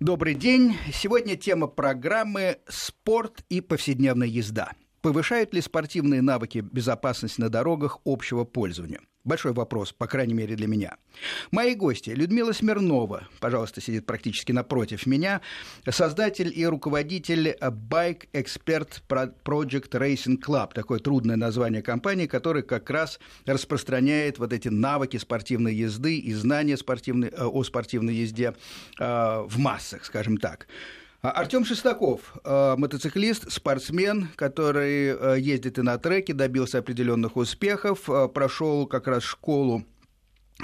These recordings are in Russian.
Добрый день. Сегодня тема программы «Спорт и повседневная езда». Повышают ли спортивные навыки безопасность на дорогах общего пользования? Большой вопрос, по крайней мере для меня. Мои гости. Людмила Смирнова, пожалуйста, сидит практически напротив меня, создатель и руководитель Bike Expert Project Racing Club, такое трудное название компании, которая как раз распространяет вот эти навыки спортивной езды и знания спортивной, э, о спортивной езде э, в массах, скажем так. А, Артем Шестаков, э, мотоциклист, спортсмен, который э, ездит и на треке, добился определенных успехов, прошел как раз школу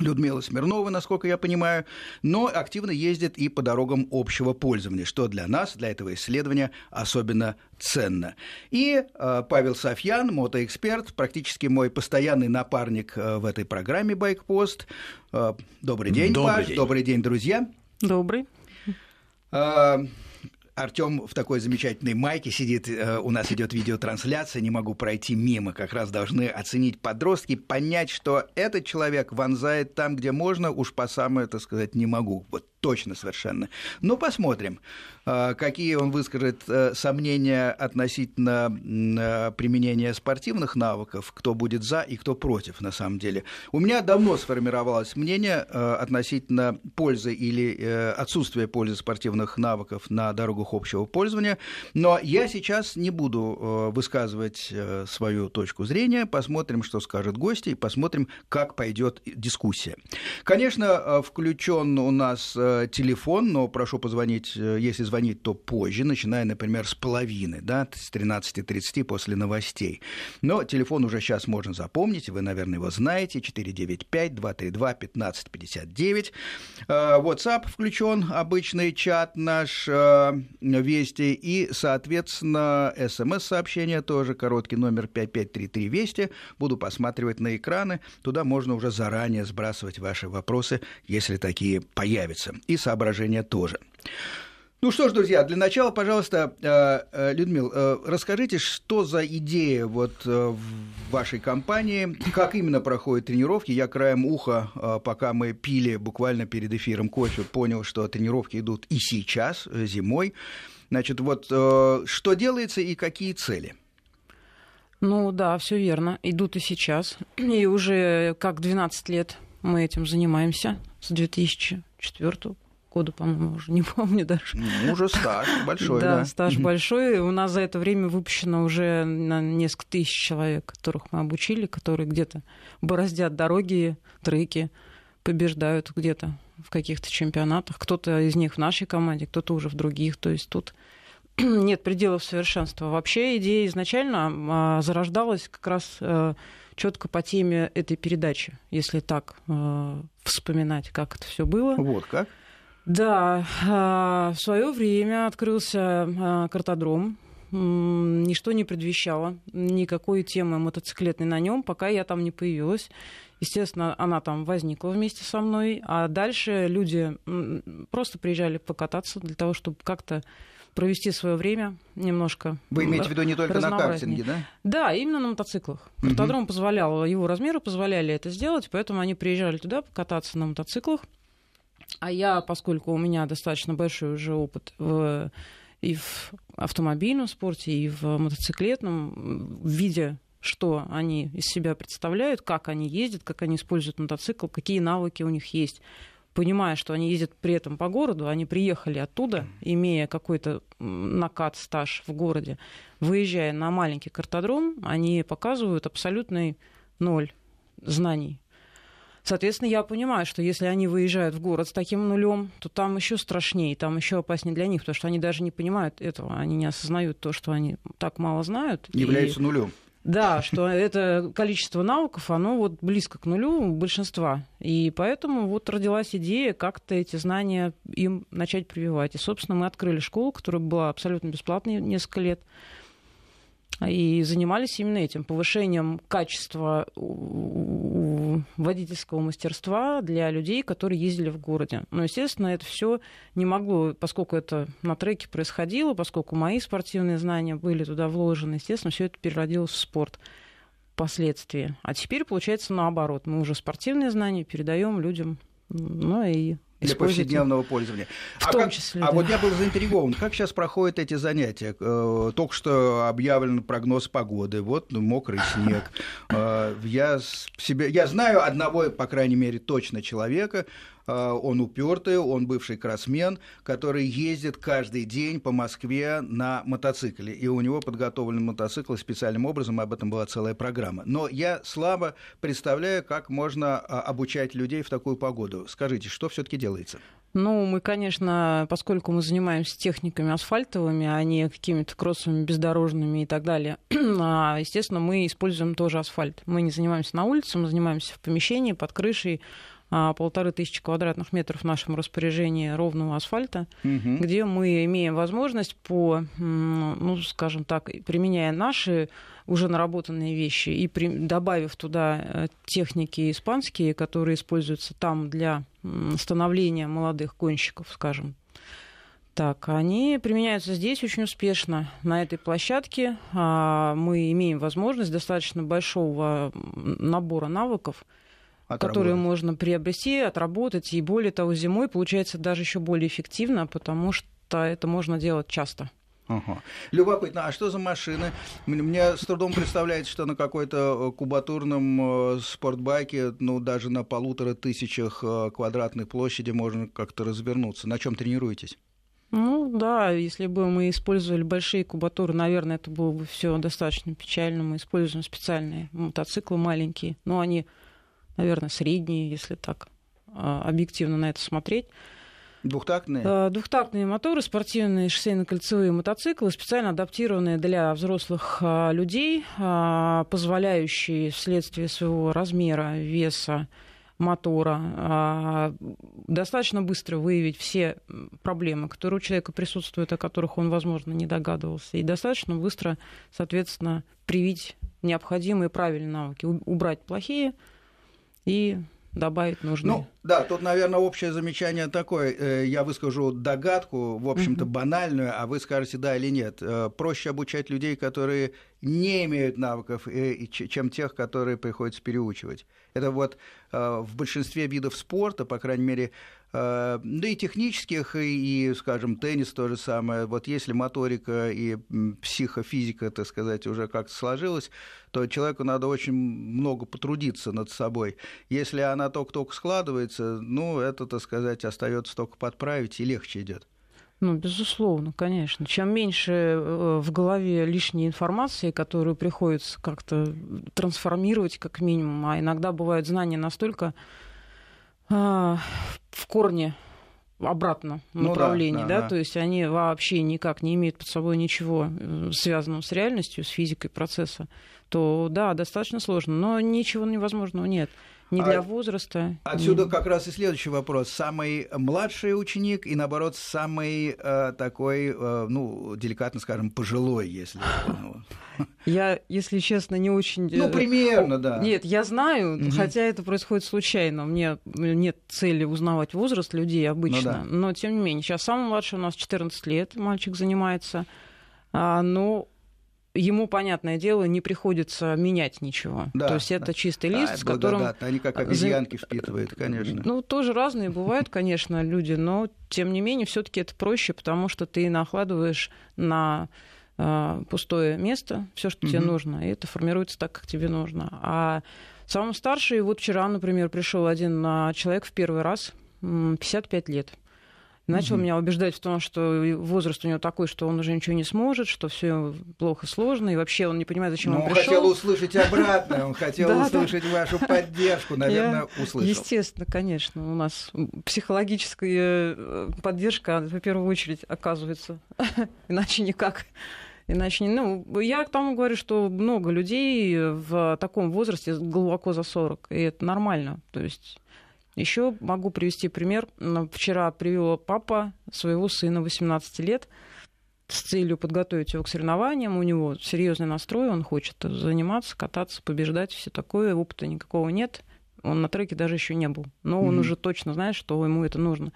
Людмила Смирнова, насколько я понимаю, но активно ездит и по дорогам общего пользования, что для нас, для этого исследования особенно ценно. И э, Павел Софьян, мотоэксперт, практически мой постоянный напарник э, в этой программе «Байкпост». Э, добрый день, добрый Паш, день. добрый день, друзья. Добрый. Артем в такой замечательной майке сидит, э, у нас идет видеотрансляция, не могу пройти мимо, как раз должны оценить подростки, понять, что этот человек вонзает там, где можно, уж по самое, так сказать, не могу. Вот точно совершенно. Но посмотрим, э, какие он выскажет э, сомнения относительно применения спортивных навыков, кто будет за и кто против, на самом деле. У меня давно сформировалось мнение относительно пользы или отсутствия пользы спортивных навыков на дорогах общего пользования, но я сейчас не буду высказывать свою точку зрения, посмотрим, что скажет гости, и посмотрим, как пойдет дискуссия. Конечно, включен у нас телефон, но прошу позвонить, э, если звонить, то позже, начиная, например, с половины, да, с 13.30 после новостей. Но телефон уже сейчас можно запомнить, вы, наверное, его знаете, 495-232-1559. Э, WhatsApp включен, обычный чат наш, э, Вести, и, соответственно, смс-сообщение тоже, короткий номер 5533 Вести. Буду посматривать на экраны, туда можно уже заранее сбрасывать ваши вопросы, если такие появятся и соображения тоже. Ну что ж, друзья, для начала, пожалуйста, э, э, Людмил, э, расскажите, что за идея вот в вашей компании, как именно проходят тренировки. Я краем уха, пока мы пили буквально перед эфиром кофе, понял, что тренировки идут и сейчас, зимой. Значит, вот что делается и какие цели? Ну да, все верно. Идут и сейчас. И уже как 12 лет мы этим занимаемся с 2004 года, по-моему, уже не помню даже. Ну, уже стаж большой, да. Да, стаж большой. У нас за это время выпущено уже на несколько тысяч человек, которых мы обучили, которые где-то бороздят дороги, треки, побеждают где-то в каких-то чемпионатах. Кто-то из них в нашей команде, кто-то уже в других. То есть тут нет пределов совершенства. Вообще идея изначально а, зарождалась как раз э, четко по теме этой передачи, если так э, вспоминать, как это все было. Вот как? Да, а, в свое время открылся а, картодром. Ничто не предвещало никакой темы мотоциклетной на нем, пока я там не появилась. Естественно, она там возникла вместе со мной, а дальше люди просто приезжали покататься для того, чтобы как-то провести свое время немножко. Вы имеете в виду не только на картинге, да? Да, именно на мотоциклах. Картодром угу. позволял, его размеры позволяли это сделать, поэтому они приезжали туда покататься на мотоциклах. А я, поскольку у меня достаточно большой уже опыт в, и в автомобильном спорте, и в мотоциклетном, видя что они из себя представляют, как они ездят, как они используют мотоцикл, какие навыки у них есть. Понимая, что они ездят при этом по городу, они приехали оттуда, имея какой-то накат, стаж в городе, выезжая на маленький картодром, они показывают абсолютный ноль знаний Соответственно, я понимаю, что если они выезжают в город с таким нулем, то там еще страшнее, там еще опаснее для них, потому что они даже не понимают этого, они не осознают то, что они так мало знают. Являются и... нулем. Да, что это количество навыков, оно вот близко к нулю у большинства. И поэтому вот родилась идея как-то эти знания им начать прививать. И, собственно, мы открыли школу, которая была абсолютно бесплатной несколько лет. И занимались именно этим, повышением качества водительского мастерства для людей, которые ездили в городе. Но, естественно, это все не могло, поскольку это на треке происходило, поскольку мои спортивные знания были туда вложены, естественно, все это переродилось в спорт впоследствии. А теперь получается наоборот. Мы уже спортивные знания передаем людям, ну и для повседневного пользования. В а том как, числе, А да. вот я был заинтригован, как сейчас проходят эти занятия? Э, Только что объявлен прогноз погоды, вот ну, мокрый снег. Э, Я, себе, я знаю одного, по крайней мере, точно человека, он упертый, он бывший кроссмен, который ездит каждый день по Москве на мотоцикле. И у него подготовлен мотоцикл специальным образом, об этом была целая программа. Но я слабо представляю, как можно а, обучать людей в такую погоду. Скажите, что все-таки делается? Ну, мы, конечно, поскольку мы занимаемся техниками асфальтовыми, а не какими-то кроссовыми, бездорожными и так далее, а, естественно, мы используем тоже асфальт. Мы не занимаемся на улице, мы занимаемся в помещении, под крышей, полторы тысячи квадратных метров в нашем распоряжении ровного асфальта, Мгм. где мы имеем возможность по, ну, скажем так, применяя наши уже наработанные вещи и при- добавив туда э, техники испанские, которые используются там для становления молодых гонщиков, скажем. Так, они применяются здесь очень успешно. На этой площадке а, мы имеем возможность достаточно большого набора навыков, которые можно приобрести, отработать. И более того, зимой получается даже еще более эффективно, потому что это можно делать часто. Ага. Любопытно, а что за машины? Мне, мне с трудом представляется, что на какой-то э, кубатурном э, спортбайке, ну, даже на полутора тысячах э, квадратной площади можно как-то развернуться. На чем тренируетесь? Ну да, если бы мы использовали большие кубатуры, наверное, это было бы все достаточно печально. Мы используем специальные мотоциклы маленькие, но они, наверное, средние, если так а, объективно на это смотреть. Двухтактные? Э, Двухтактные моторы, спортивные шоссейно-кольцевые мотоциклы, специально адаптированные для взрослых а, людей, а, позволяющие вследствие своего размера, веса, мотора достаточно быстро выявить все проблемы, которые у человека присутствуют, о которых он, возможно, не догадывался, и достаточно быстро, соответственно, привить необходимые правильные навыки, убрать плохие и добавить нужные. Ну, да, тут, наверное, общее замечание такое. Э, Я выскажу догадку, в общем-то, банальную, а вы скажете да или нет. Э, Проще обучать людей, которые не имеют навыков, э, чем тех, которые приходится переучивать. Это вот в большинстве видов спорта, по крайней мере, да и технических, и, скажем, теннис то же самое. Вот если моторика и психофизика, так сказать, уже как-то сложилась, то человеку надо очень много потрудиться над собой. Если она только-только складывается, ну, это, так сказать, остается только подправить, и легче идет. Ну, безусловно, конечно. Чем меньше э, в голове лишней информации, которую приходится как-то трансформировать, как минимум, а иногда бывают знания настолько а, в корне обратно Ну да, направлении, да, да, да. то есть они вообще никак не имеют под собой ничего э, связанного с реальностью, с физикой процесса, то да, достаточно сложно, но ничего невозможного нет. Ни А для возраста. Отсюда ни- как раз и следующий вопрос. Самый младший ученик и, наоборот, самый э, такой, э, ну, деликатно скажем, пожилой, если... ну, Я, если честно, не очень... Ну, э, примерно, да. Нет, я знаю, хотя это происходит случайно. Мне нет цели узнавать возраст людей обычно. Ну да. Но тем не менее, сейчас самый младший у нас 14 лет, мальчик занимается. А, но ему, понятное дело, не приходится менять ничего. Да, То есть это да. чистый Да, лист, это с которым... благодатно. Они как обезьянки впитывают, конечно. Ну, тоже разные бывают, конечно, люди, но тем не менее, все-таки это проще, потому что ты накладываешь на э, пустое место все, что тебе нужно, и это формируется так, как тебе нужно. А самый старший, вот вчера, например, пришел один а, человек в первый раз, м, 55 лет. Начал Мгм. меня убеждать в том, что возраст у него такой, что он уже ничего не сможет, что все плохо сложно, и вообще он не понимает, зачем Но он он пришел. хотел услышать обратное, он хотел услышать вашу поддержку, наверное, услышал. Естественно, конечно. У нас психологическая э, поддержка, в первую очередь, оказывается. Иначе никак. Иначе не... Ну, я к тому говорю, что много людей в таком возрасте глубоко за 40, и это нормально. То есть еще могу привести пример. Вчера привела папа своего сына 18 лет с целью подготовить его к соревнованиям. У него серьезный настрой, он хочет заниматься, кататься, побеждать, все такое. Опыта никакого нет. Он на треке даже еще не был. Но он Мгм. уже точно знает, что ему это нужно.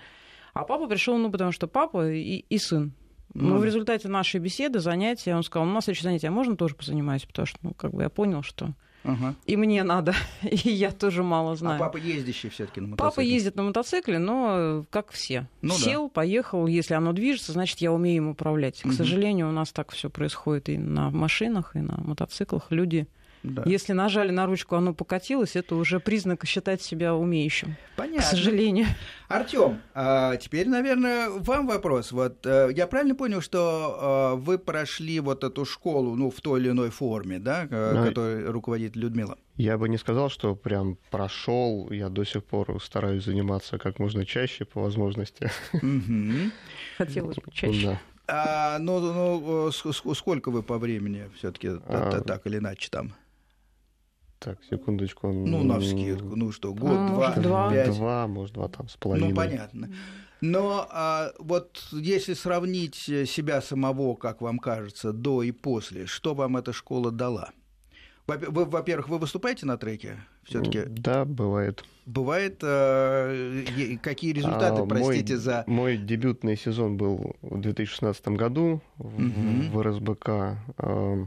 А папа пришел, ну, потому что папа и, и сын. Ну Ну, в результате нашей беседы, занятия, он сказал, ну, на следующее занятие можно тоже позанимаюсь, потому что, ну, как бы я понял, что Ага. И мне надо, и я тоже мало а знаю. А папа ездящий все-таки на мотоцикле? Папа ездит на мотоцикле, но как все. Ну, Сел, да. поехал, если оно движется, значит, я умею им управлять. К угу. сожалению, у нас так все происходит и на машинах, и на мотоциклах. Люди да. Если нажали на ручку, оно покатилось, это уже признак считать себя умеющим. Понятно. К сожалению. Артем, а теперь, наверное, вам вопрос. Вот э, я правильно понял, что э, вы прошли вот эту школу, ну, в той или иной форме, да, э, Но... которой руководит Людмила? Я бы не сказал, что прям прошел. Я до сих пор стараюсь заниматься как можно чаще по возможности. Хотелось бы чаще. А, ну, ну, сколько вы по времени все-таки а, так или иначе там? Так, секундочку. Ну, на вскидку. Ну что, год, ну, два, два, пять. Два, может, два там с половиной. Ну, понятно. Но а, вот если сравнить себя самого, как вам кажется, до и после, что вам эта школа дала? Вы, во-первых, вы выступаете на треке все-таки? Да, бывает. Бывает. А, какие результаты, а, простите, мой, за. Мой дебютный сезон был в 2016 году угу. в, в РСБК. А,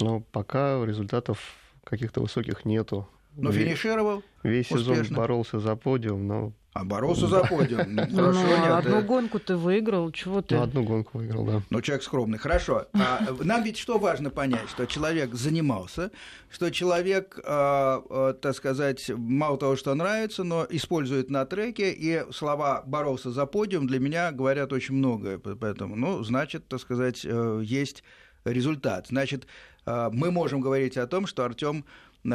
но пока результатов каких-то высоких нету. Но финишировал Весь успешно. сезон боролся за подиум, но... А боролся за подиум. Ну, хорошо, ну, одну гонку ты выиграл, чего ты? Ну, одну гонку выиграл, да. Ну, человек скромный. Хорошо. А, нам ведь что важно понять? Что человек занимался, что человек, а, а, так сказать, мало того, что нравится, но использует на треке, и слова «боролся за подиум» для меня говорят очень многое. Поэтому, ну, значит, так сказать, э, есть результат. Значит, э, мы можем говорить о том, что Артем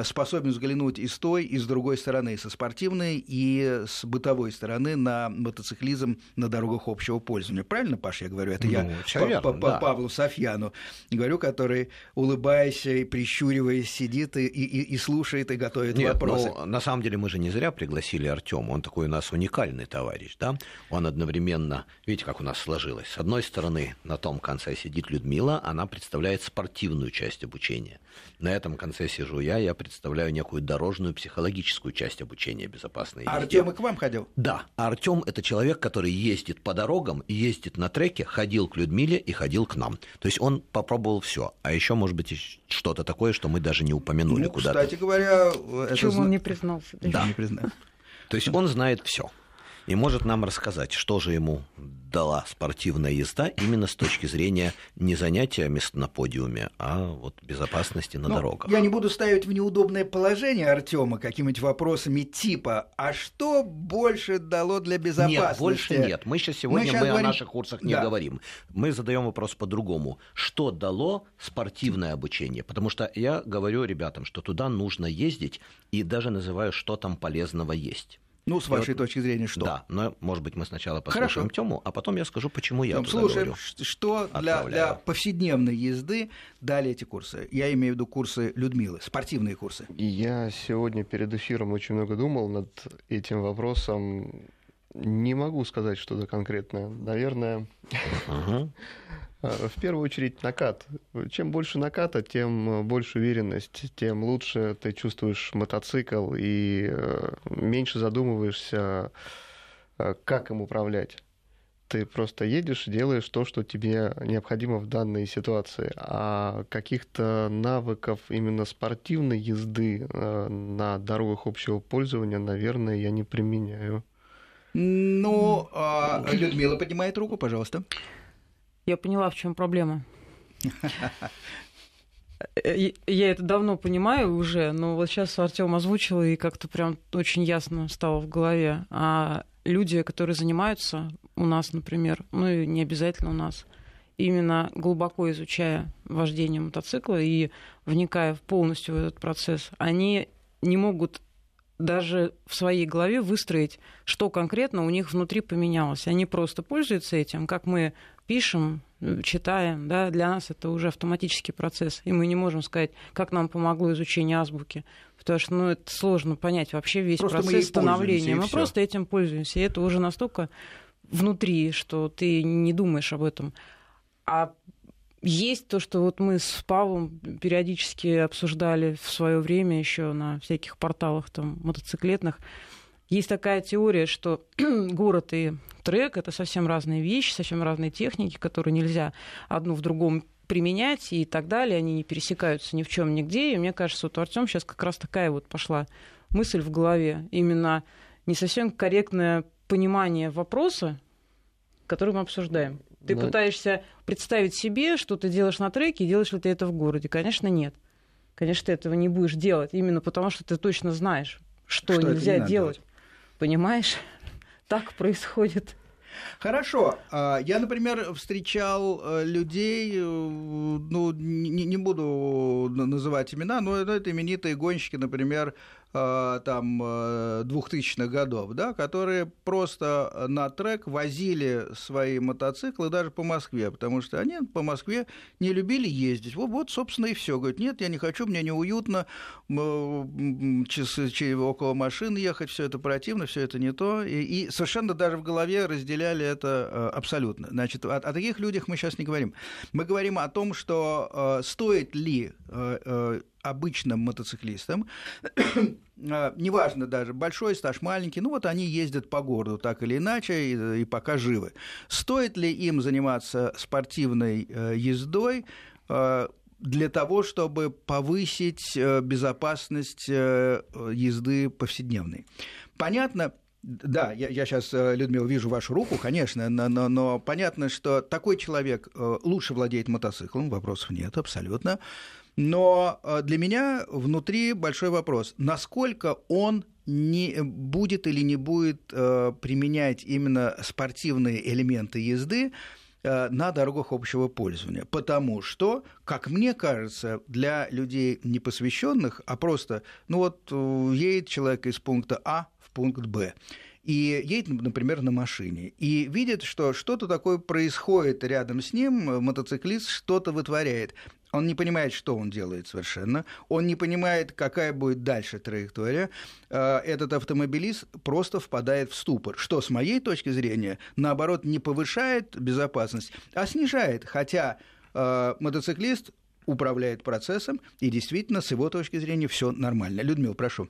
способен взглянуть и с той, и с другой стороны, со спортивной и с бытовой стороны на мотоциклизм на дорогах общего пользования. Правильно, Паш, я говорю? Это ну, я по, верно, по, да. Павлу Софьяну говорю, который, улыбаясь и прищуриваясь, сидит и, и, и слушает, и готовит Нет, вопросы. Ну, на самом деле мы же не зря пригласили Артема. Он такой у нас уникальный товарищ, да? Он одновременно, видите, как у нас сложилось. С одной стороны, на том конце сидит Людмила, она представляет спортивную часть обучения. На этом конце сижу я, я представляю некую дорожную психологическую часть обучения безопасной езде. Артем и к вам ходил? Да. Артем это человек, который ездит по дорогам, ездит на треке, ходил к Людмиле и ходил к нам. То есть он попробовал все. А еще, может быть, что-то такое, что мы даже не упомянули ну, куда-то. Кстати говоря, это... Чего он не признался? Да. Не признал. То есть он знает все и может нам рассказать, что же ему дала спортивная езда именно с точки зрения не занятия мест на подиуме, а вот безопасности на ну, дорогах. Я не буду ставить в неудобное положение Артема какими-нибудь вопросами типа, а что больше дало для безопасности? Нет, больше нет. Мы сейчас сегодня мы, сейчас мы говорим... о наших курсах не да. говорим. Мы задаем вопрос по-другому. Что дало спортивное обучение? Потому что я говорю ребятам, что туда нужно ездить и даже называю, что там полезного есть. Ну, с вашей вот, точки зрения, что? Да, но, может быть, мы сначала послушаем Хорошо. Тему, а потом я скажу, почему я Тем, Слушаем, говорю. что для, для повседневной езды дали эти курсы? Я имею в виду курсы Людмилы, спортивные курсы. Я сегодня перед эфиром очень много думал над этим вопросом. Не могу сказать что-то конкретное. Наверное. А, в первую очередь накат. Чем больше наката, тем э, больше уверенность, тем лучше ты чувствуешь мотоцикл и э, меньше задумываешься, э, как им управлять. Ты просто едешь, делаешь то, что тебе необходимо в данной ситуации. А каких-то навыков именно спортивной езды на дорогах общего пользования, наверное, я не применяю. Ну, а Людмила поднимает руку, пожалуйста. Я поняла, в чем проблема. Я это давно понимаю уже, но вот сейчас Артем озвучил, и как-то прям очень ясно стало в голове. А люди, которые занимаются у нас, например, ну и не обязательно у нас, именно глубоко изучая вождение мотоцикла и вникая полностью в этот процесс, они не могут даже в своей голове выстроить, что конкретно у них внутри поменялось. Они просто пользуются этим, как мы пишем, читаем, да, для нас это уже автоматический процесс, и мы не можем сказать, как нам помогло изучение азбуки, потому что, ну, это сложно понять вообще весь просто процесс становления. Мы просто этим пользуемся, и это уже настолько внутри, что ты не думаешь об этом. А есть то, что вот мы с Павлом периодически обсуждали в свое время еще на всяких порталах там мотоциклетных, Есть такая теория, что город и трек это совсем разные вещи, совсем разные техники, которые нельзя одну в другом применять и так далее, они не пересекаются ни в чем нигде. И мне кажется, вот у Артем сейчас как раз такая вот пошла мысль в голове, именно не совсем корректное понимание вопроса, который мы обсуждаем. Ты Но... пытаешься представить себе, что ты делаешь на треке, и делаешь ли ты это в городе. Конечно, нет. Конечно, ты этого не будешь делать, именно потому что ты точно знаешь, что, что нельзя не делать. делать. Понимаешь? Так происходит. Хорошо. А, я, например, встречал э, людей, э, ну, не, не буду называть имена, но это именитые гонщики, например, там 2000-х э, годов, да, которые просто на трек возили свои мотоциклы даже по Москве, потому что они по Москве не любили ездить. Вот, вот собственно, и все. Говорят, нет, я не хочу, мне неуютно, часы около машин ехать, все это противно, все это не то. И, и совершенно даже в голове разделяли это э, абсолютно. Значит, о, о таких людях мы сейчас не говорим. Мы говорим о том, что стоит ли обычным мотоциклистам, а, неважно даже, большой стаж, маленький, ну вот они ездят по городу так или иначе и, и пока живы. Стоит ли им заниматься спортивной э, ездой э, для того, чтобы повысить э, безопасность езды повседневной? Понятно, да, я, я сейчас, Людмила, вижу вашу руку, конечно, но, но, но понятно, что такой человек лучше владеет мотоциклом, вопросов нет, абсолютно. Но э, для меня внутри большой вопрос, насколько он не будет или не будет э, применять именно спортивные элементы езды э, на дорогах общего пользования. Потому что, как мне кажется, для людей непосвященных, а просто, ну вот едет человек из пункта А в пункт Б, и едет, например, на машине, и видит, что что-то такое происходит рядом с ним, мотоциклист что-то вытворяет. Он не понимает, что он делает совершенно. Он не понимает, какая будет дальше траектория. Э, этот автомобилист просто впадает в ступор, что, с моей точки зрения, наоборот, не повышает безопасность, а снижает. Хотя э, мотоциклист управляет процессом, и действительно, с его точки зрения, все нормально. Людмила, прошу.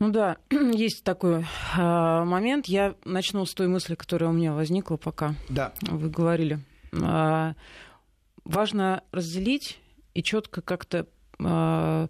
Ну да, есть такой э, момент. Я начну с той мысли, которая у меня возникла, пока да. вы говорили. Э, важно разделить и четко как-то э,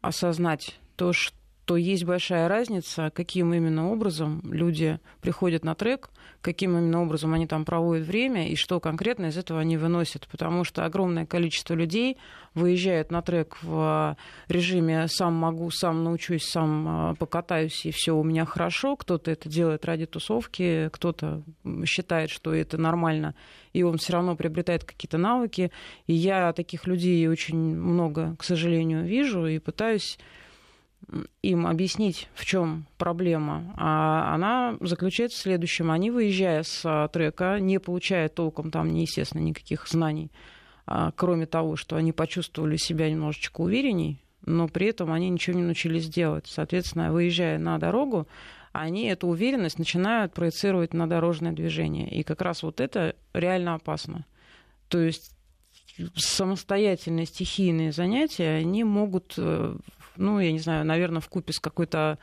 осознать то, что что есть большая разница, каким именно образом люди приходят на трек, каким именно образом они там проводят время и что конкретно из этого они выносят. Потому что огромное количество людей выезжает на трек в режиме «сам могу, сам научусь, сам а, покатаюсь, и все у меня хорошо». Кто-то это делает ради тусовки, кто-то считает, что это нормально, и он все равно приобретает какие-то навыки. И я таких людей очень много, к сожалению, вижу и пытаюсь им объяснить, в чем проблема. А она заключается в следующем. Они, выезжая с а, трека, не получая толком там, естественно, никаких знаний, а, кроме того, что они почувствовали себя немножечко уверенней, но при этом они ничего не научились делать. Соответственно, выезжая на дорогу, они эту уверенность начинают проецировать на дорожное движение. И как раз вот это реально опасно. То есть самостоятельные стихийные занятия, они могут э, ну, я не знаю, наверное, в купе с какой-то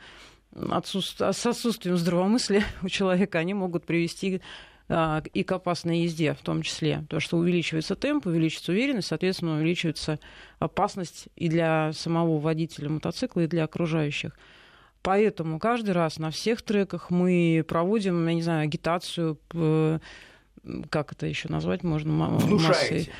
отсутств... с отсутствием здравомыслия у человека, они могут привести а, и к опасной езде в том числе. То, что увеличивается темп, увеличивается уверенность, соответственно, увеличивается опасность и для самого водителя мотоцикла, и для окружающих. Поэтому каждый раз на всех треках мы проводим, я не знаю, агитацию, как это еще назвать можно? Внушаете.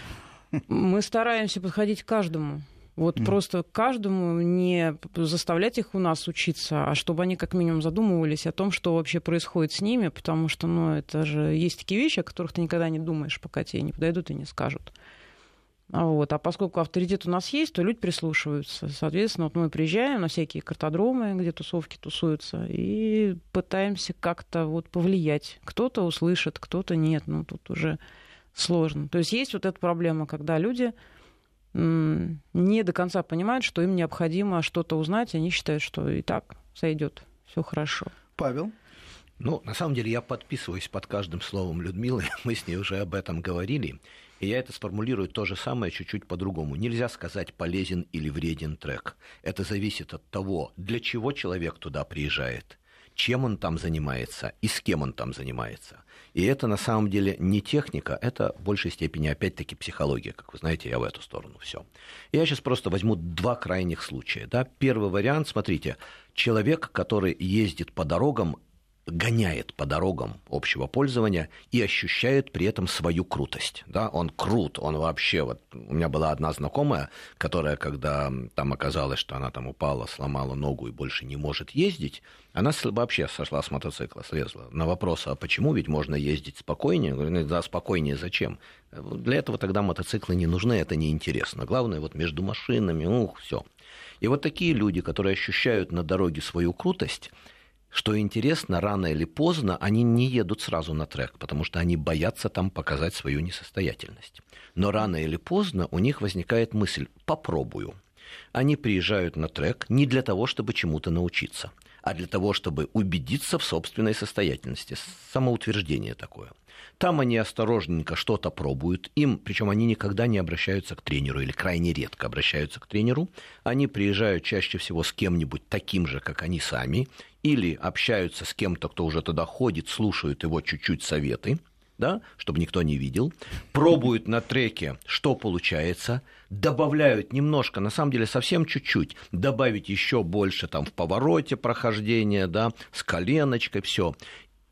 Мы стараемся подходить к каждому. Вот mm. просто каждому не заставлять их у нас учиться, а чтобы они как минимум задумывались о том, что вообще происходит с ними, потому что, ну, это же есть такие вещи, о которых ты никогда не думаешь, пока тебе не подойдут и не скажут. А вот. А поскольку авторитет у нас есть, то люди прислушиваются. Соответственно, вот мы приезжаем на всякие картодромы, где тусовки тусуются, и пытаемся как-то вот повлиять. Кто-то услышит, кто-то нет. Ну, тут уже сложно. То есть есть вот эта проблема, когда люди не до конца понимают, что им необходимо что-то узнать, и они считают, что и так сойдет, все хорошо. Павел? Ну, на самом деле, я подписываюсь под каждым словом Людмилы, мы с ней уже об этом говорили, и я это сформулирую то же самое чуть-чуть по-другому. Нельзя сказать, полезен или вреден трек. Это зависит от того, для чего человек туда приезжает чем он там занимается и с кем он там занимается. И это на самом деле не техника, это в большей степени опять-таки психология. Как вы знаете, я в эту сторону все. Я сейчас просто возьму два крайних случая. Да? Первый вариант, смотрите, человек, который ездит по дорогам, гоняет по дорогам общего пользования и ощущает при этом свою крутость. Да? Он крут, он вообще... Вот, у меня была одна знакомая, которая, когда там оказалось, что она там упала, сломала ногу и больше не может ездить, она вообще сошла с мотоцикла, слезла. На вопрос, а почему, ведь можно ездить спокойнее? Говорю, «Ну да, спокойнее, зачем? Для этого тогда мотоциклы не нужны, это неинтересно. Главное, вот между машинами, ух, все. И вот такие люди, которые ощущают на дороге свою крутость, что интересно, рано или поздно они не едут сразу на трек, потому что они боятся там показать свою несостоятельность. Но рано или поздно у них возникает мысль «попробую». Они приезжают на трек не для того, чтобы чему-то научиться, а для того, чтобы убедиться в собственной состоятельности. Самоутверждение такое. Там они осторожненько что-то пробуют. Им, причем они никогда не обращаются к тренеру или крайне редко обращаются к тренеру. Они приезжают чаще всего с кем-нибудь таким же, как они сами, или общаются с кем-то, кто уже туда ходит, слушают его чуть-чуть советы, да, чтобы никто не видел, пробуют на треке, что получается, добавляют немножко, на самом деле совсем чуть-чуть, добавить еще больше там в повороте прохождения, да, с коленочкой, все.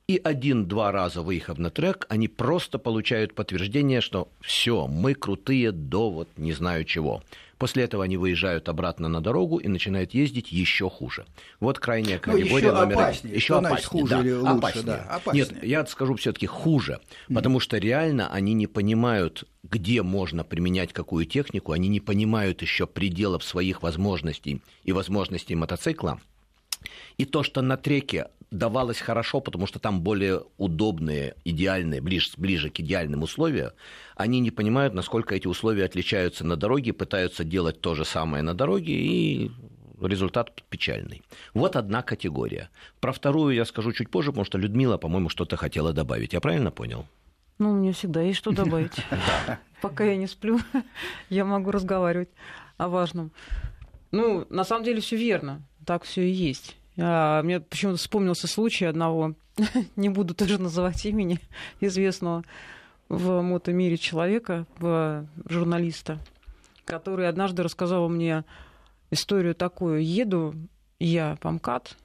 И один-два раза выехав на трек, они просто получают подтверждение, что все, мы крутые до вот не знаю чего. После этого они выезжают обратно на дорогу и начинают ездить еще хуже. Вот крайняя ну, категория ну, номер один. Еще опаснее. Хуже да, или лучше, опаснее. Да, опаснее. Нет, я скажу все-таки хуже, потому что реально они не понимают, где можно применять какую технику, они не понимают еще пределов своих возможностей и возможностей мотоцикла. И то, что на треке давалось хорошо, потому что там более удобные, идеальные, ближе, ближе к идеальным условиям, они не понимают, насколько эти условия отличаются на дороге, пытаются делать то же самое на дороге, и результат печальный. Вот одна категория. Про вторую я скажу чуть позже, потому что Людмила, по-моему, что-то хотела добавить. Я правильно понял? Ну, мне всегда есть что добавить. Пока я не сплю, я могу разговаривать о важном. Ну, на самом деле все верно. Так все и есть. А, мне почему-то вспомнился случай одного, не буду тоже называть имени, известного в мотомире человека, в журналиста, который однажды рассказал мне историю такую. Еду я по МКАД,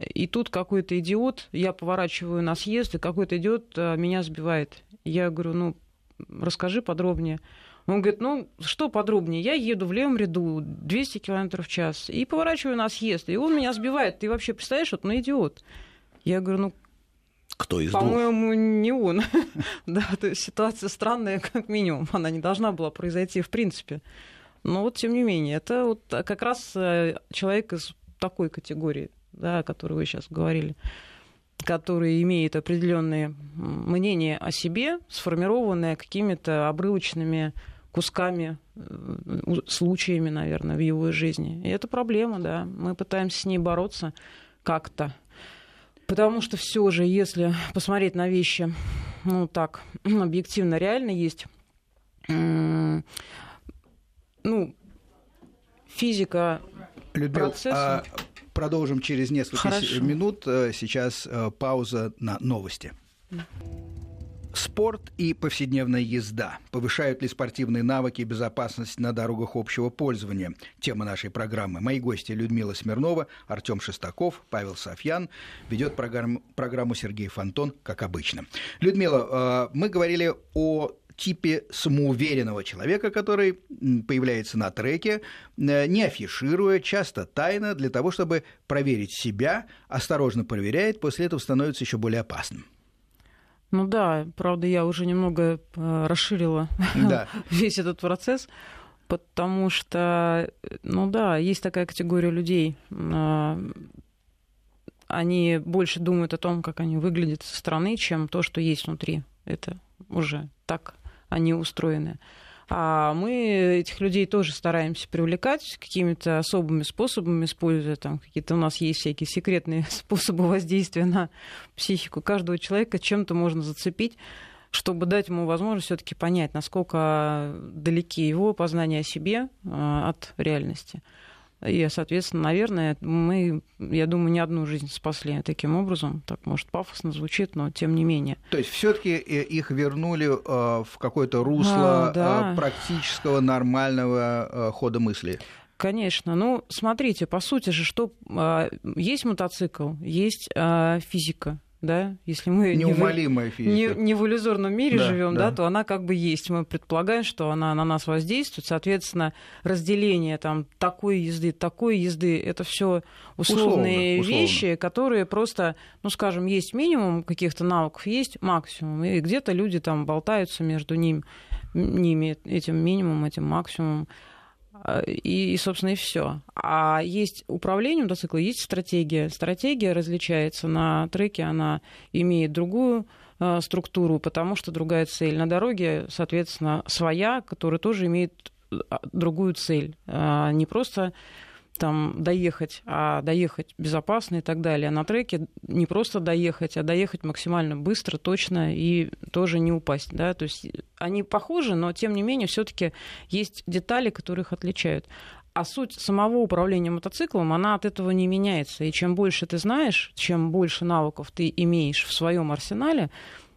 и тут какой-то идиот, я поворачиваю на съезд, и какой-то идиот а, меня сбивает. Я говорю, ну, расскажи подробнее. Он говорит, ну, что подробнее, я еду в левом ряду 200 км в час и поворачиваю на съезд, и он меня сбивает. Ты вообще представляешь, вот, ну, идиот. Я говорю, ну, кто из По-моему, не он. да, то есть ситуация странная, как минимум. Она не должна была произойти в принципе. Но вот, тем не менее, это вот как раз э, человек из такой категории, да, о которой вы сейчас говорили который имеет определенные мнения о себе, сформированные какими-то обрывочными кусками, э, случаями, наверное, в его жизни. И это проблема, да. Мы пытаемся с ней бороться как-то. Потому что все же, если посмотреть на вещи, ну так, объективно реально есть, ну, физика Людмила, процесса... А продолжим через несколько Хорошо. минут. Э, сейчас э, пауза на новости. Спорт и повседневная езда. Повышают ли спортивные навыки и безопасность на дорогах общего пользования? Тема нашей программы. Мои гости Людмила Смирнова, Артем Шестаков, Павел Софьян. Ведет программу, Сергей Фонтон, как обычно. Людмила, э, мы говорили о типе самоуверенного человека, который появляется на треке, э, не афишируя, часто тайно, для того, чтобы проверить себя, осторожно проверяет, после этого становится еще более опасным. Ну да, правда, я уже немного э, расширила да. весь этот процесс, потому что, ну да, есть такая категория людей, э, они больше думают о том, как они выглядят со стороны, чем то, что есть внутри. Это уже так они устроены. А мы этих людей тоже стараемся привлекать какими-то особыми способами, используя там какие-то у нас есть всякие секретные способы воздействия на психику каждого человека, чем-то можно зацепить чтобы дать ему возможность все-таки понять, насколько далеки его познания о себе а, от реальности. И, соответственно, наверное, мы, я думаю, не одну жизнь спасли таким образом. Так, может, пафосно звучит, но тем не менее. То есть все-таки э, их вернули э, в какое-то русло а, да. практического нормального хода мысли. Конечно. Ну, смотрите, по сути же, что есть мотоцикл, есть физика, да, если мы неумолимая не в, физика. Не, не в иллюзорном мире да, живем, да. да, то она как бы есть. Мы предполагаем, что она на нас воздействует. Соответственно, разделение там такой езды, такой езды, это все условные условно, вещи, условно. которые просто, ну, скажем, есть минимум каких-то навыков, есть максимум, и где-то люди там болтаются между ним, ними, этим минимумом, этим максимумом. А, и, и, собственно, и все. А есть управление мотоцикла, есть стратегия. Стратегия различается на треке, она имеет другую э, структуру, потому что другая цель. На дороге, соответственно, своя, которая тоже имеет а, другую цель. А не просто там доехать, а доехать безопасно и так далее. А на треке не просто доехать, а доехать максимально быстро, точно и тоже не упасть. Да? То есть они похожи, но тем не менее все-таки есть детали, которые их отличают. А суть самого управления мотоциклом, она от этого не меняется. И чем больше ты знаешь, чем больше навыков ты имеешь в своем арсенале,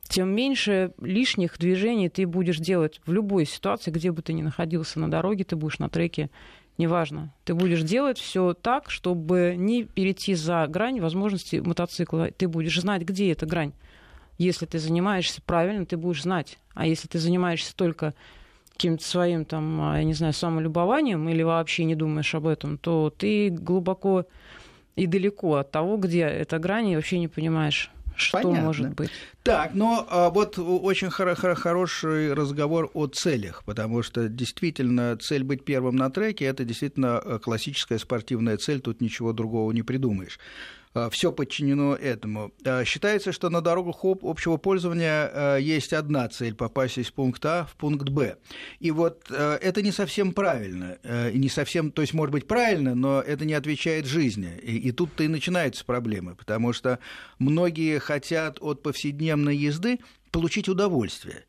тем меньше лишних движений ты будешь делать в любой ситуации, где бы ты ни находился на дороге, ты будешь на треке неважно. Ты будешь делать все так, чтобы не перейти за грань возможности мотоцикла. Ты будешь знать, где эта грань. Если ты занимаешься правильно, ты будешь знать. А если ты занимаешься только каким-то своим, там, а, я не знаю, самолюбованием или вообще не думаешь об этом, то ты глубоко и далеко от того, где эта грань, и вообще не понимаешь, что Понятно. может быть? Так, но а, вот очень хор- хор- хороший разговор о целях, потому что действительно цель быть первым на треке это действительно э, классическая спортивная цель, тут ничего другого не придумаешь. Э, все подчинено этому. Э, считается, что на дорогах общего пользования э, есть одна цель – попасть из пункта А в пункт Б. И вот это не совсем правильно. Не совсем, то есть, может быть, правильно, но это не отвечает жизни. И, и тут-то и начинаются проблемы, потому что многие хотят от повседневной езды получить удовольствие.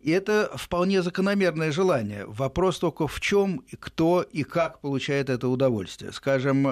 И это вполне закономерное желание. Вопрос только в чем, кто и как получает это удовольствие. Скажем,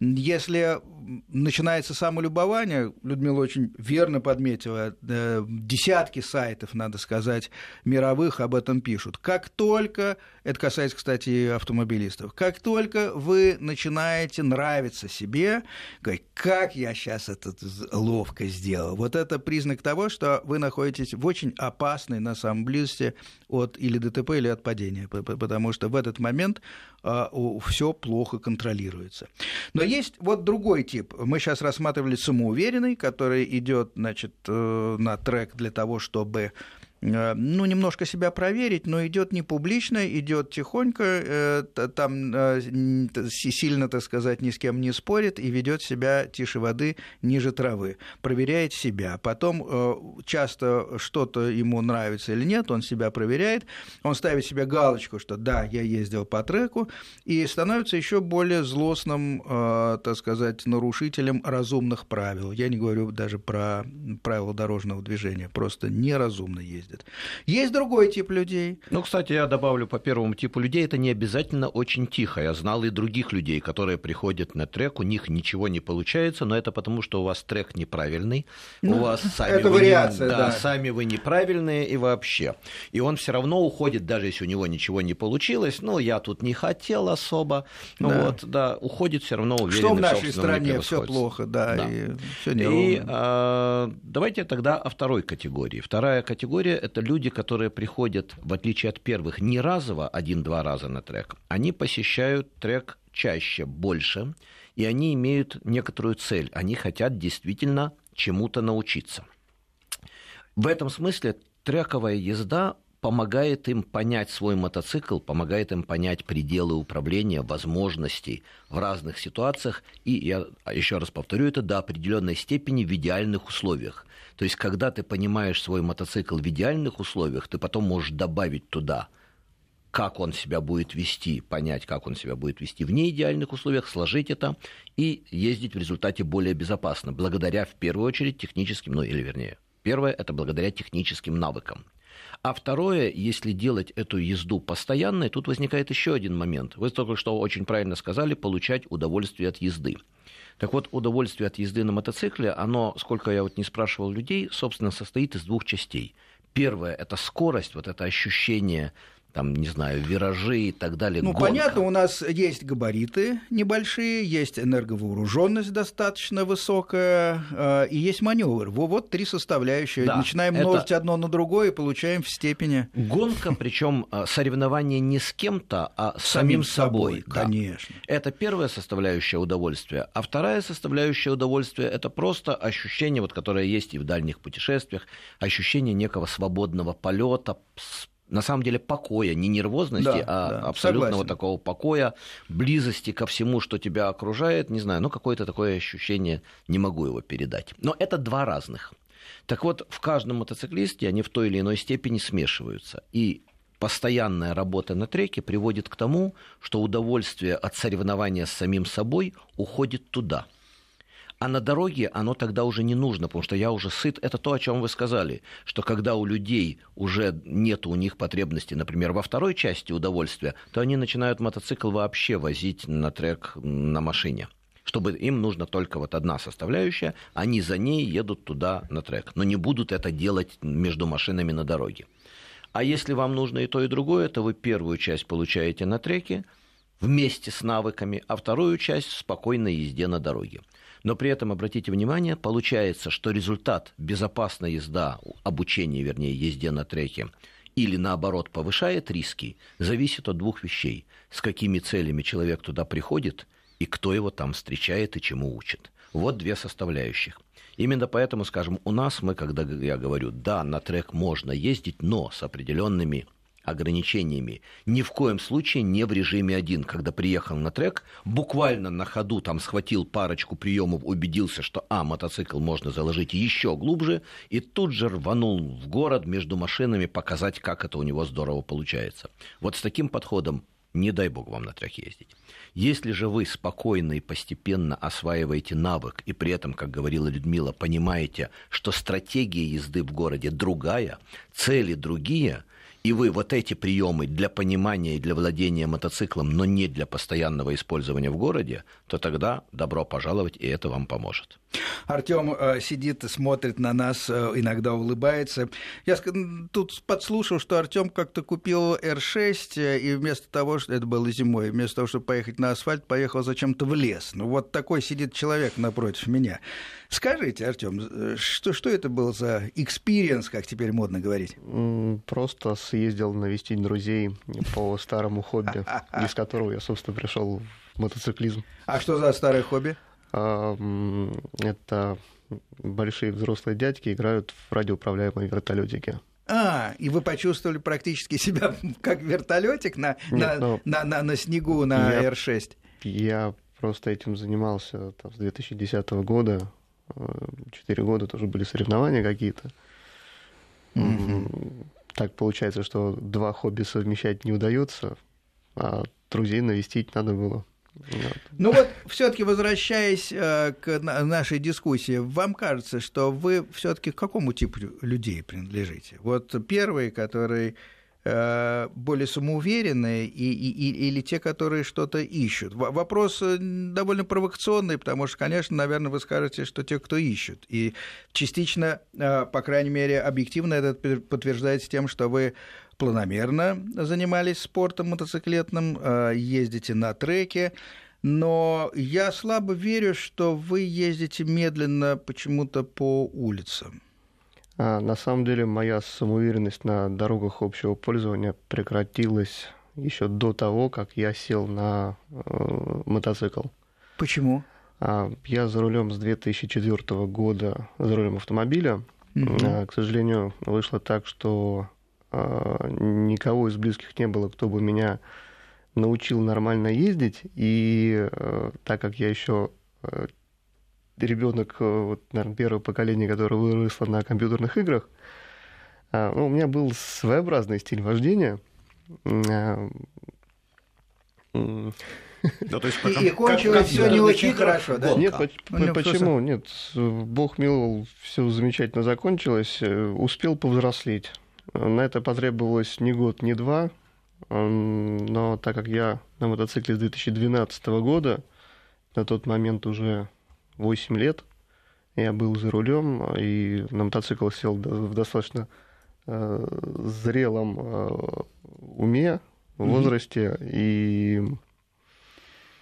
если начинается самолюбование, Людмила очень верно подметила, э, десятки сайтов, надо сказать, мировых об этом пишут. Как только, это касается, кстати, и автомобилистов, как только вы начинаете нравиться себе, говорить, как я сейчас это ловко сделал, вот это признак того, что вы находитесь в очень опасной, на самом близости от или ДТП, или от падения, потому что в этот момент а, все плохо контролируется. Но есть вот другой тип. Мы сейчас рассматривали самоуверенный, который идет, значит, э, на трек для того, чтобы ну, немножко себя проверить, но идет не публично, идет тихонько, э, там э, сильно, так сказать, ни с кем не спорит и ведет себя тише воды, ниже травы, проверяет себя. Потом часто что-то ему нравится или нет, он себя проверяет, он ставит себе галочку, что да, я ездил по треку, и становится еще более злостным, так сказать, нарушителем разумных правил. Я не говорю даже про правила дорожного движения, просто неразумно ездить ездят. Есть другой тип людей. Ну, кстати, я добавлю по первому типу людей, это не обязательно очень тихо. Я знал и других людей, которые приходят на трек, у них ничего не получается, но это потому, что у вас трек неправильный, ну, у вас сами, это вы, вариация, не, да, да. сами вы неправильные и вообще. И он все равно уходит, даже если у него ничего не получилось, ну, я тут не хотел особо, ну да. вот, да, уходит все равно уверенно. Что в нашей стране все плохо, да, да. и все неровно. И а, давайте тогда о второй категории. Вторая категория это люди, которые приходят, в отличие от первых, не разово один-два раза на трек. Они посещают трек чаще, больше, и они имеют некоторую цель. Они хотят действительно чему-то научиться. В этом смысле трековая езда помогает им понять свой мотоцикл, помогает им понять пределы управления, возможностей в разных ситуациях. И я еще раз повторю это до определенной степени в идеальных условиях. То есть, когда ты понимаешь свой мотоцикл в идеальных условиях, ты потом можешь добавить туда как он себя будет вести, понять, как он себя будет вести в неидеальных условиях, сложить это и ездить в результате более безопасно, благодаря в первую очередь техническим, ну или вернее, первое это благодаря техническим навыкам. А второе, если делать эту езду постоянной, тут возникает еще один момент. Вы только что очень правильно сказали, получать удовольствие от езды. Так вот, удовольствие от езды на мотоцикле, оно, сколько я вот не спрашивал людей, собственно, состоит из двух частей. Первое – это скорость, вот это ощущение там, не знаю, виражи и так далее. Ну, гонка. понятно, у нас есть габариты небольшие, есть энерговооруженность достаточно высокая, э, и есть маневр. Вот три составляющие. Да, Начинаем это... множить одно на другое и получаем в степени... Гонка, причем э, соревнование не с кем-то, а с самим, самим собой. собой. Конечно. Это первая составляющая удовольствия. А вторая составляющая удовольствия – это просто ощущение, вот, которое есть и в дальних путешествиях, ощущение некого свободного полета, на самом деле покоя, не нервозности, да, а да, абсолютного согласен. такого покоя, близости ко всему, что тебя окружает, не знаю, ну какое-то такое ощущение, не могу его передать. Но это два разных. Так вот, в каждом мотоциклисте они в той или иной степени смешиваются. И постоянная работа на треке приводит к тому, что удовольствие от соревнования с самим собой уходит туда – а на дороге оно тогда уже не нужно, потому что я уже сыт. Это то, о чем вы сказали, что когда у людей уже нет у них потребности, например, во второй части удовольствия, то они начинают мотоцикл вообще возить на трек на машине чтобы им нужна только вот одна составляющая, они за ней едут туда на трек, но не будут это делать между машинами на дороге. А если вам нужно и то, и другое, то вы первую часть получаете на треке вместе с навыками, а вторую часть в спокойной езде на дороге. Но при этом, обратите внимание, получается, что результат безопасная езда, обучение, вернее, езде на треке, или наоборот повышает риски, зависит от двух вещей. С какими целями человек туда приходит и кто его там встречает и чему учит. Вот две составляющих. Именно поэтому, скажем, у нас мы, когда я говорю, да, на трек можно ездить, но с определенными ограничениями. Ни в коем случае не в режиме один. Когда приехал на трек, буквально на ходу там схватил парочку приемов, убедился, что, а, мотоцикл можно заложить еще глубже, и тут же рванул в город между машинами показать, как это у него здорово получается. Вот с таким подходом не дай бог вам на трек ездить. Если же вы спокойно и постепенно осваиваете навык, и при этом, как говорила Людмила, понимаете, что стратегия езды в городе другая, цели другие – и вы вот эти приемы для понимания и для владения мотоциклом, но не для постоянного использования в городе, то тогда добро пожаловать, и это вам поможет. Артем э, сидит, смотрит на нас, э, иногда улыбается. Я тут подслушал, что Артем как-то купил R6, э, и вместо того, что это было зимой, вместо того, чтобы поехать на асфальт, поехал зачем-то в лес. Ну вот такой сидит человек напротив меня. Скажите, Артем, что, что это был за experience, как теперь модно говорить? Просто съездил навестить друзей по старому хобби, из которого я, собственно, пришел в мотоциклизм. А что за старое хобби? А, это большие взрослые дядьки играют в радиоуправляемые вертолетики. А, и вы почувствовали практически себя как вертолетик на, Нет, на, ну, на, на, на снегу на я, R6? Я просто этим занимался там, с 2010 года. Четыре года тоже были соревнования какие-то. Mm-hmm. Так получается, что два хобби совмещать не удается, а друзей навестить надо было. Ну вот, все-таки возвращаясь э, к нашей дискуссии, вам кажется, что вы все-таки к какому типу людей принадлежите? Вот первый, который Э, более самоуверенные и, и, или те, которые что-то ищут? Вопрос э, довольно провокационный, потому что, конечно, наверное, вы скажете, что те, кто ищут. И частично, э, по крайней мере, объективно это подтверждается тем, что вы планомерно занимались спортом мотоциклетным, ездите на треке, но я слабо верю, что вы ездите медленно почему-то по улицам. А, на самом деле моя самоуверенность на дорогах общего пользования прекратилась еще до того, как я сел на э, мотоцикл. Почему? А, я за рулем с 2004 года, за рулем автомобиля. А, к сожалению, вышло так, что а, никого из близких не было, кто бы меня научил нормально ездить. И а, так как я еще э, ребенок, э, вот, наверное, первое поколение, которое выросло на компьютерных играх, а, ну, у меня был своеобразный стиль вождения. Ну, то есть, потом, и, и кончилось все не очень хорошо, да? Нет, ну, почему? Нет, Бог миловал, все замечательно закончилось. Э, успел повзрослеть. На это потребовалось ни год, ни два. Но так как я на мотоцикле с 2012 года, на тот момент уже 8 лет, я был за рулем и на мотоцикл сел в достаточно э, зрелом э, уме, возрасте. Mm-hmm. И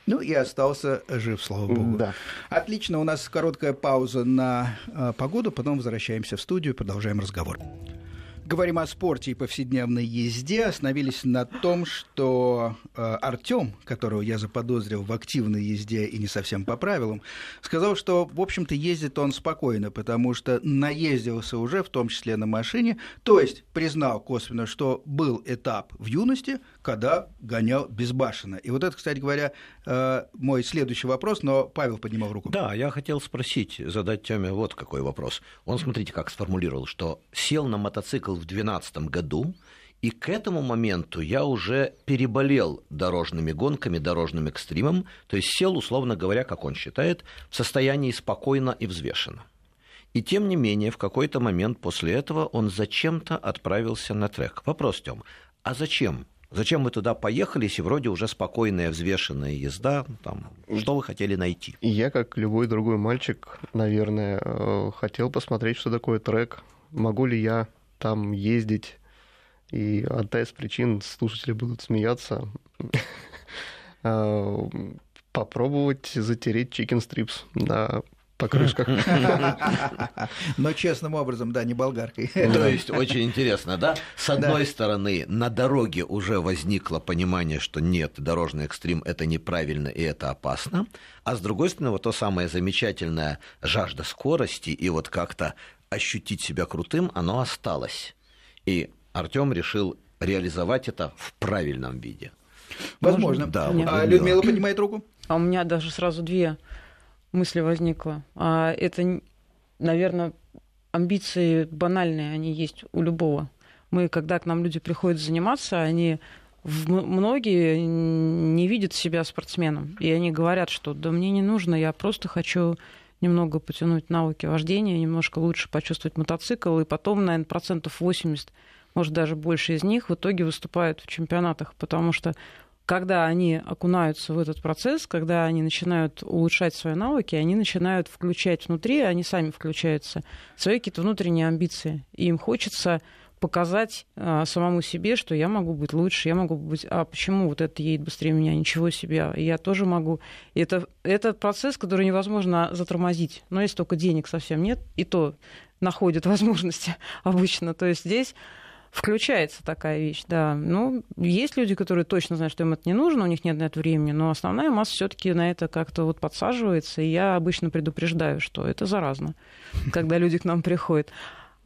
ну и остался жив, слава богу. Да. Отлично, у нас короткая пауза на э, погоду, потом возвращаемся в студию и продолжаем разговор. Говорим о спорте и повседневной езде. Остановились на том, что э, Артем, которого я заподозрил в активной езде и не совсем по правилам, сказал, что, в общем-то, ездит он спокойно, потому что наездился уже, в том числе на машине, то есть признал косвенно, что был этап в юности, когда гонял безбашенно. И вот это, кстати говоря, э, мой следующий вопрос, но Павел поднимал руку. Да, я хотел спросить, задать Тёме вот какой вопрос. Он, смотрите, как сформулировал, что сел на мотоцикл в 2012 году, и к этому моменту я уже переболел дорожными гонками, дорожным экстримом, то есть сел, условно говоря, как он считает, в состоянии спокойно и взвешенно. И тем не менее, в какой-то момент после этого он зачем-то отправился на трек. Вопрос, Тём, а зачем? Зачем вы туда поехали, если вроде уже спокойная, взвешенная езда? Там, что вы хотели найти? Я, как любой другой мальчик, наверное, э, хотел посмотреть, что такое трек. Могу ли я там ездить. И одна из причин, слушатели будут смеяться, а, попробовать затереть chicken strips на покрышках. Но честным образом, да, не болгаркой. То есть очень интересно, да? С одной стороны, на дороге уже возникло понимание, что нет, дорожный экстрим это неправильно и это опасно. А с другой стороны, вот то самое замечательное жажда скорости и вот как-то ощутить себя крутым, оно осталось. И Артем решил реализовать это в правильном виде. Возможно. Да, вот, а Людмила поднимает руку. А у меня даже сразу две мысли возникло. А это, наверное, амбиции банальные, они есть у любого. Мы, когда к нам люди приходят заниматься, они многие не видят себя спортсменом. И они говорят, что да мне не нужно, я просто хочу немного потянуть навыки вождения, немножко лучше почувствовать мотоцикл, и потом, наверное, процентов 80, может, даже больше из них в итоге выступают в чемпионатах, потому что когда они окунаются в этот процесс, когда они начинают улучшать свои навыки, они начинают включать внутри, они сами включаются, свои какие-то внутренние амбиции. И им хочется показать а, самому себе, что я могу быть лучше, я могу быть... А почему вот это едет быстрее меня? Ничего себе, я тоже могу. Это, это процесс, который невозможно затормозить. Но если только денег совсем нет, и то находят возможности обычно. То есть здесь включается такая вещь, да. Ну, есть люди, которые точно знают, что им это не нужно, у них нет на это времени, но основная масса все-таки на это как-то вот подсаживается, и я обычно предупреждаю, что это заразно, когда люди к нам приходят.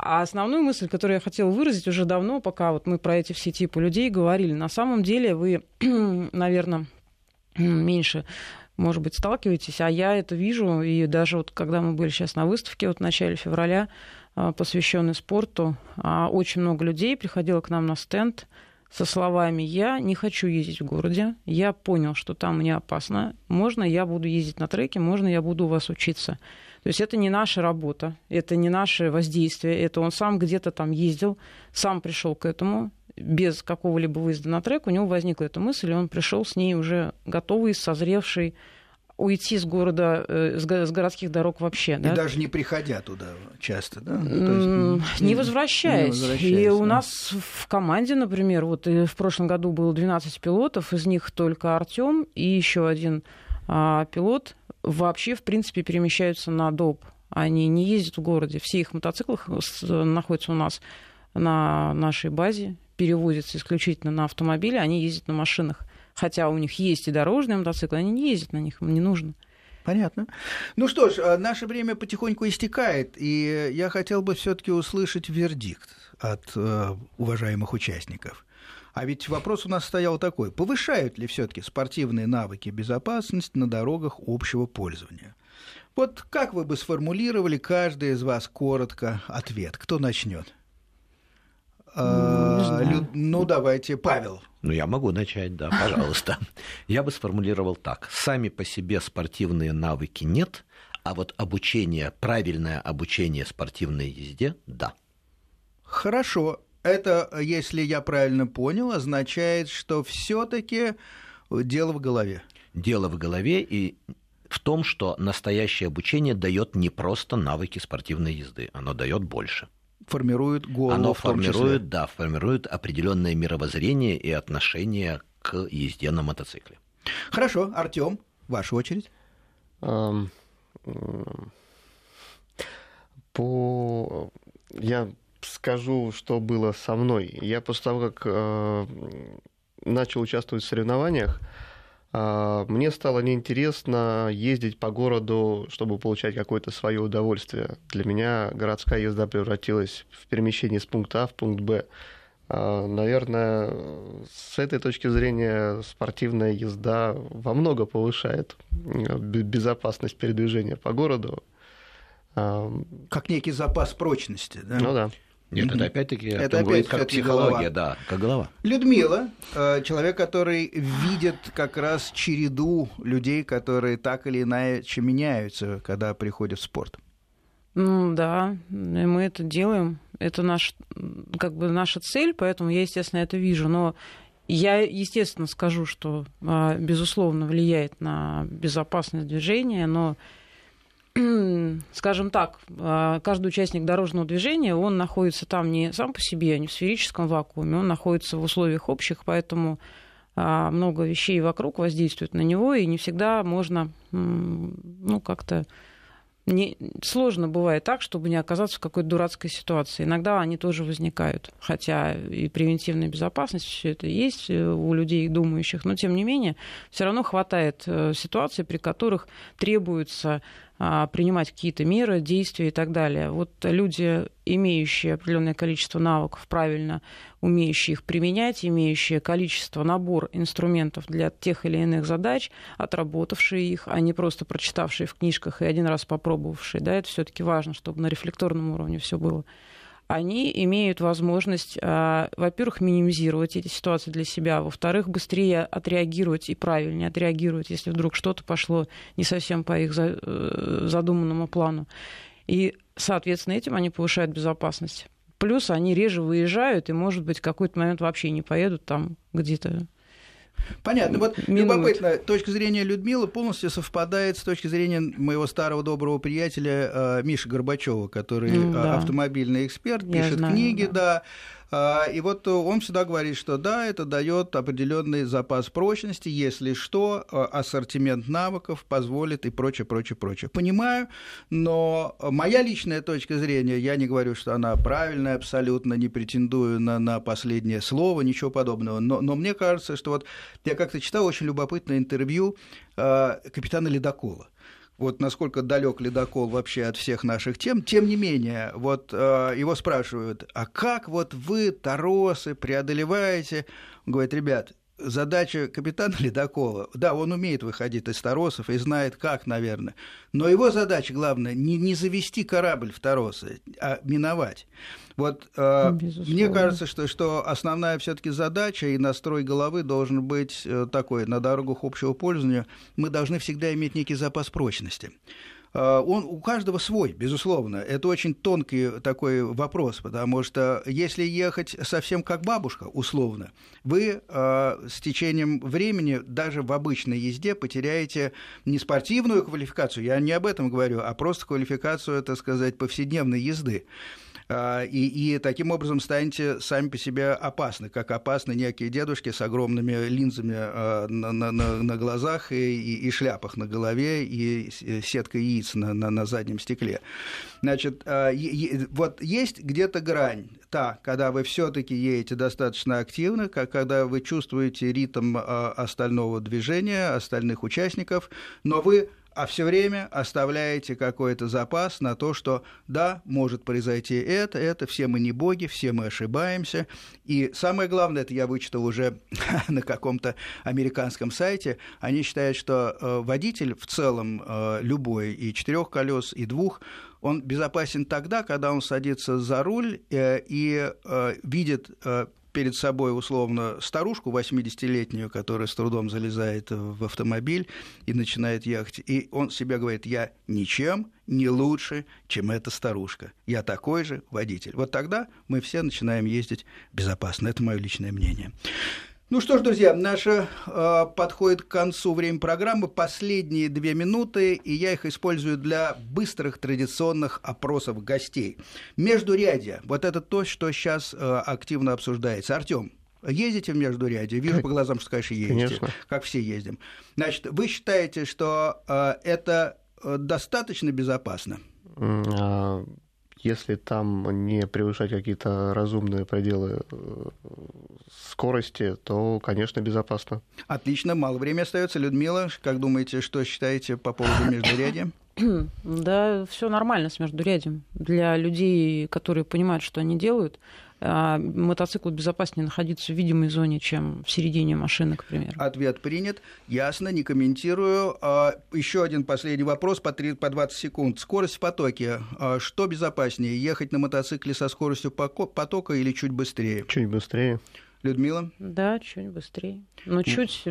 А основную мысль, которую я хотела выразить уже давно, пока вот мы про эти все типы людей говорили, на самом деле вы, наверное, меньше может быть, сталкиваетесь, а я это вижу, и даже вот когда мы были сейчас на выставке, вот в начале февраля, а, посвященной спорту, а, очень много людей приходило к нам на стенд со словами «Я не хочу ездить в городе, я понял, что там мне опасно, можно я буду ездить на треке, можно я буду у вас учиться». То есть это не наша работа, это не наше воздействие, это он сам где-то там ездил, сам пришел к этому, без какого-либо выезда на трек, у него возникла эта мысль, и он пришел с ней уже готовый, созревший, уйти с города, э, с городских дорог вообще. И да? даже не приходя туда часто, да? Ну, есть, не, возвращаясь. не возвращаясь. И да. у нас в команде, например, вот в прошлом году было 12 пилотов, из них только Артем и еще один а, пилот вообще, в принципе, перемещаются на доп. Они не ездят в городе. Все их мотоциклы находятся у нас на нашей базе, перевозятся исключительно на автомобиле, они ездят на машинах. Хотя у них есть и дорожные мотоциклы, они не ездят на них, им не нужно. Понятно. Ну что ж, а наше время потихоньку истекает, и я хотел бы все-таки услышать вердикт от э, уважаемых участников. А ведь вопрос у нас стоял такой: повышают ли все-таки спортивные навыки безопасности на дорогах общего пользования? Вот как вы бы сформулировали каждый из вас коротко ответ? Кто начнет? А, Лю... Ну, давайте, Павел. Ну, я могу начать, да, пожалуйста. Я бы сформулировал так. Сами по себе спортивные навыки нет, а вот обучение, правильное обучение спортивной езде – да. Хорошо. Это, если я правильно понял, означает, что все-таки дело в голове. Дело в голове и в том, что настоящее обучение дает не просто навыки спортивной езды, оно дает больше. Формирует голову. Оно в том формирует, числе. да, формирует определенное мировоззрение и отношение к езде на мотоцикле. Хорошо, Артем, ваша очередь. По... Я скажу, что было со мной. Я после того, как э, начал участвовать в соревнованиях, а, мне стало неинтересно ездить по городу, чтобы получать какое-то свое удовольствие. Для меня городская езда превратилась в перемещение с пункта А в пункт Б. А, Наверное, с этой точки зрения спортивная езда во много повышает э, бе- безопасность передвижения по городу. А, Как некий запас прочности. Да? Ну да. Нет, Мгм. это опять-таки Это опять говорит как психология, голова. да, как голова. Людмила, э, человек, который видит как раз череду людей, которые так или иначе меняются, когда приходят в спорт. Ну да, и мы это делаем. Это наш, как бы наша цель, поэтому я, естественно, это вижу. Но я, естественно, скажу, что, а, безусловно, влияет на безопасность движения, но скажем так, а, каждый участник дорожного движения, он находится там не сам по себе, не в сферическом вакууме, он находится в условиях общих, поэтому а, много вещей вокруг воздействуют на него, и не всегда можно, ну, как-то не, сложно бывает так, чтобы не оказаться в какой-то дурацкой ситуации. Иногда они тоже возникают. Хотя и превентивная безопасность, все это есть э, у людей думающих, но тем не менее, все равно хватает э, ситуаций, при которых требуется а, принимать какие-то меры, действия и так далее. Вот люди, имеющие определенное количество навыков, правильно умеющие их применять, имеющие количество, набор инструментов для тех или иных задач, отработавшие их, а не просто прочитавшие в книжках и один раз попробовавшие. Да, это все-таки важно, чтобы на рефлекторном уровне все было они имеют возможность, а, во-первых, минимизировать эти ситуации для себя, во-вторых, быстрее отреагировать и правильнее отреагировать, если вдруг что-то пошло не совсем по их э, задуманному плану. И, соответственно, этим они повышают безопасность. Плюс они реже выезжают и, может быть, в какой-то момент вообще не поедут там где-то Понятно. Вот Минут. любопытно, точка зрения Людмилы полностью совпадает с точки зрения моего старого доброго приятеля э, Миши Горбачева, который э, да. автомобильный эксперт, Я пишет знаю, книги, да. да. А, И вот э, он всегда говорит, что да, это дает определенный запас прочности, если что, э, ассортимент навыков позволит и прочее, прочее, прочее. Понимаю, но моя личная точка зрения, я не говорю, что она правильная абсолютно, не претендую на, на последнее слово, ничего подобного, но, но мне кажется, что вот я как-то читал очень любопытное интервью э, капитана Ледокола вот насколько далек ледокол вообще от всех наших тем, тем не менее, вот э, его спрашивают, а как вот вы, торосы, преодолеваете? Он говорит, ребят, задача капитана ледокола, да, он умеет выходить из торосов и знает как, наверное, но его задача главная не, не завести корабль в торосы, а миновать. Вот э, мне кажется, что, что основная все-таки задача и настрой головы должен быть э, такой на дорогах общего пользования. Мы должны всегда иметь некий запас прочности. Э, Он у каждого свой, безусловно. Это очень тонкий такой вопрос, потому что если ехать совсем как бабушка, условно, вы э, с течением времени даже в обычной езде потеряете не спортивную квалификацию, я не об этом говорю, а просто квалификацию, так сказать, повседневной езды. А, И, и таким образом станете сами по себе опасны, как опасны некие дедушки с огромными линзами а, на, на- на- на глазах и, и- и шляпах на голове и с- сеткой яиц на, на- на заднем стекле. Значит, а, вот есть где-то грань, та, когда вы все-таки едете достаточно активно, когда вы чувствуете ритм остального движения, остальных участников, но вы а все время оставляете какой-то запас на то, что да, может произойти это, это, все мы не боги, все мы ошибаемся. И самое главное, это я вычитал уже на каком-то американском сайте, они считают, что э, водитель в целом э, любой, и четырех колес, и двух, он безопасен тогда, когда он садится за руль э, и видит перед собой условно старушку 80-летнюю, которая с трудом залезает в автомобиль и начинает ехать, и он себе говорит, я ничем не лучше, чем эта старушка. Я такой же водитель. Вот тогда мы все начинаем ездить безопасно. Это мое личное мнение. Ну что ж, друзья, наше э, подходит к концу время программы. Последние две минуты, и я их использую для быстрых традиционных опросов гостей. Междурядье. Вот это то, что сейчас э, активно обсуждается. Артем, Ездите в Междурядье? Вижу по глазам, что, конечно, ездите. Конечно. Как все ездим. Значит, вы считаете, что э, это э, достаточно безопасно? Если там не превышать какие-то разумные пределы э, скорости, то, конечно, безопасно. Отлично, мало времени остается. Людмила, как думаете, что считаете по поводу междурядья? Да, все нормально с междурядьем. Для людей, которые понимают, что они делают, мотоциклу безопаснее находиться в видимой зоне, чем в середине машины, к примеру. Ответ принят. Ясно, не комментирую. А, Еще один последний вопрос по, 3, по 20 секунд. Скорость в потоке. А, что безопаснее, ехать на мотоцикле со скоростью потока или чуть быстрее? Чуть быстрее. Людмила? Да, чуть быстрее. Но чуть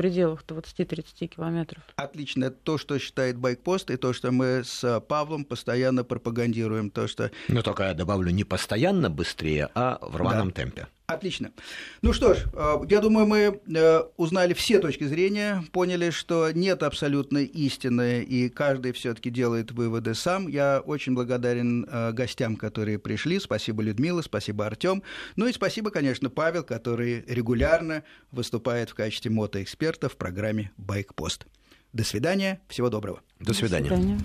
пределах 20-30 километров. Отлично. Это то, что считает Байкпост, и то, что мы с Павлом постоянно пропагандируем. То, что... Но только я добавлю, не постоянно быстрее, а в рваном да. темпе. Отлично. Ну что ж, э, я думаю, мы э, узнали все точки зрения, поняли, что нет абсолютной истины, и каждый все-таки делает выводы сам. Я очень благодарен э, гостям, которые пришли. Спасибо, Людмила, спасибо, Артем. Ну и спасибо, конечно, Павел, который регулярно выступает в качестве мотоэксперта в программе «Байкпост». До свидания, всего доброго. До свидания. До свидания.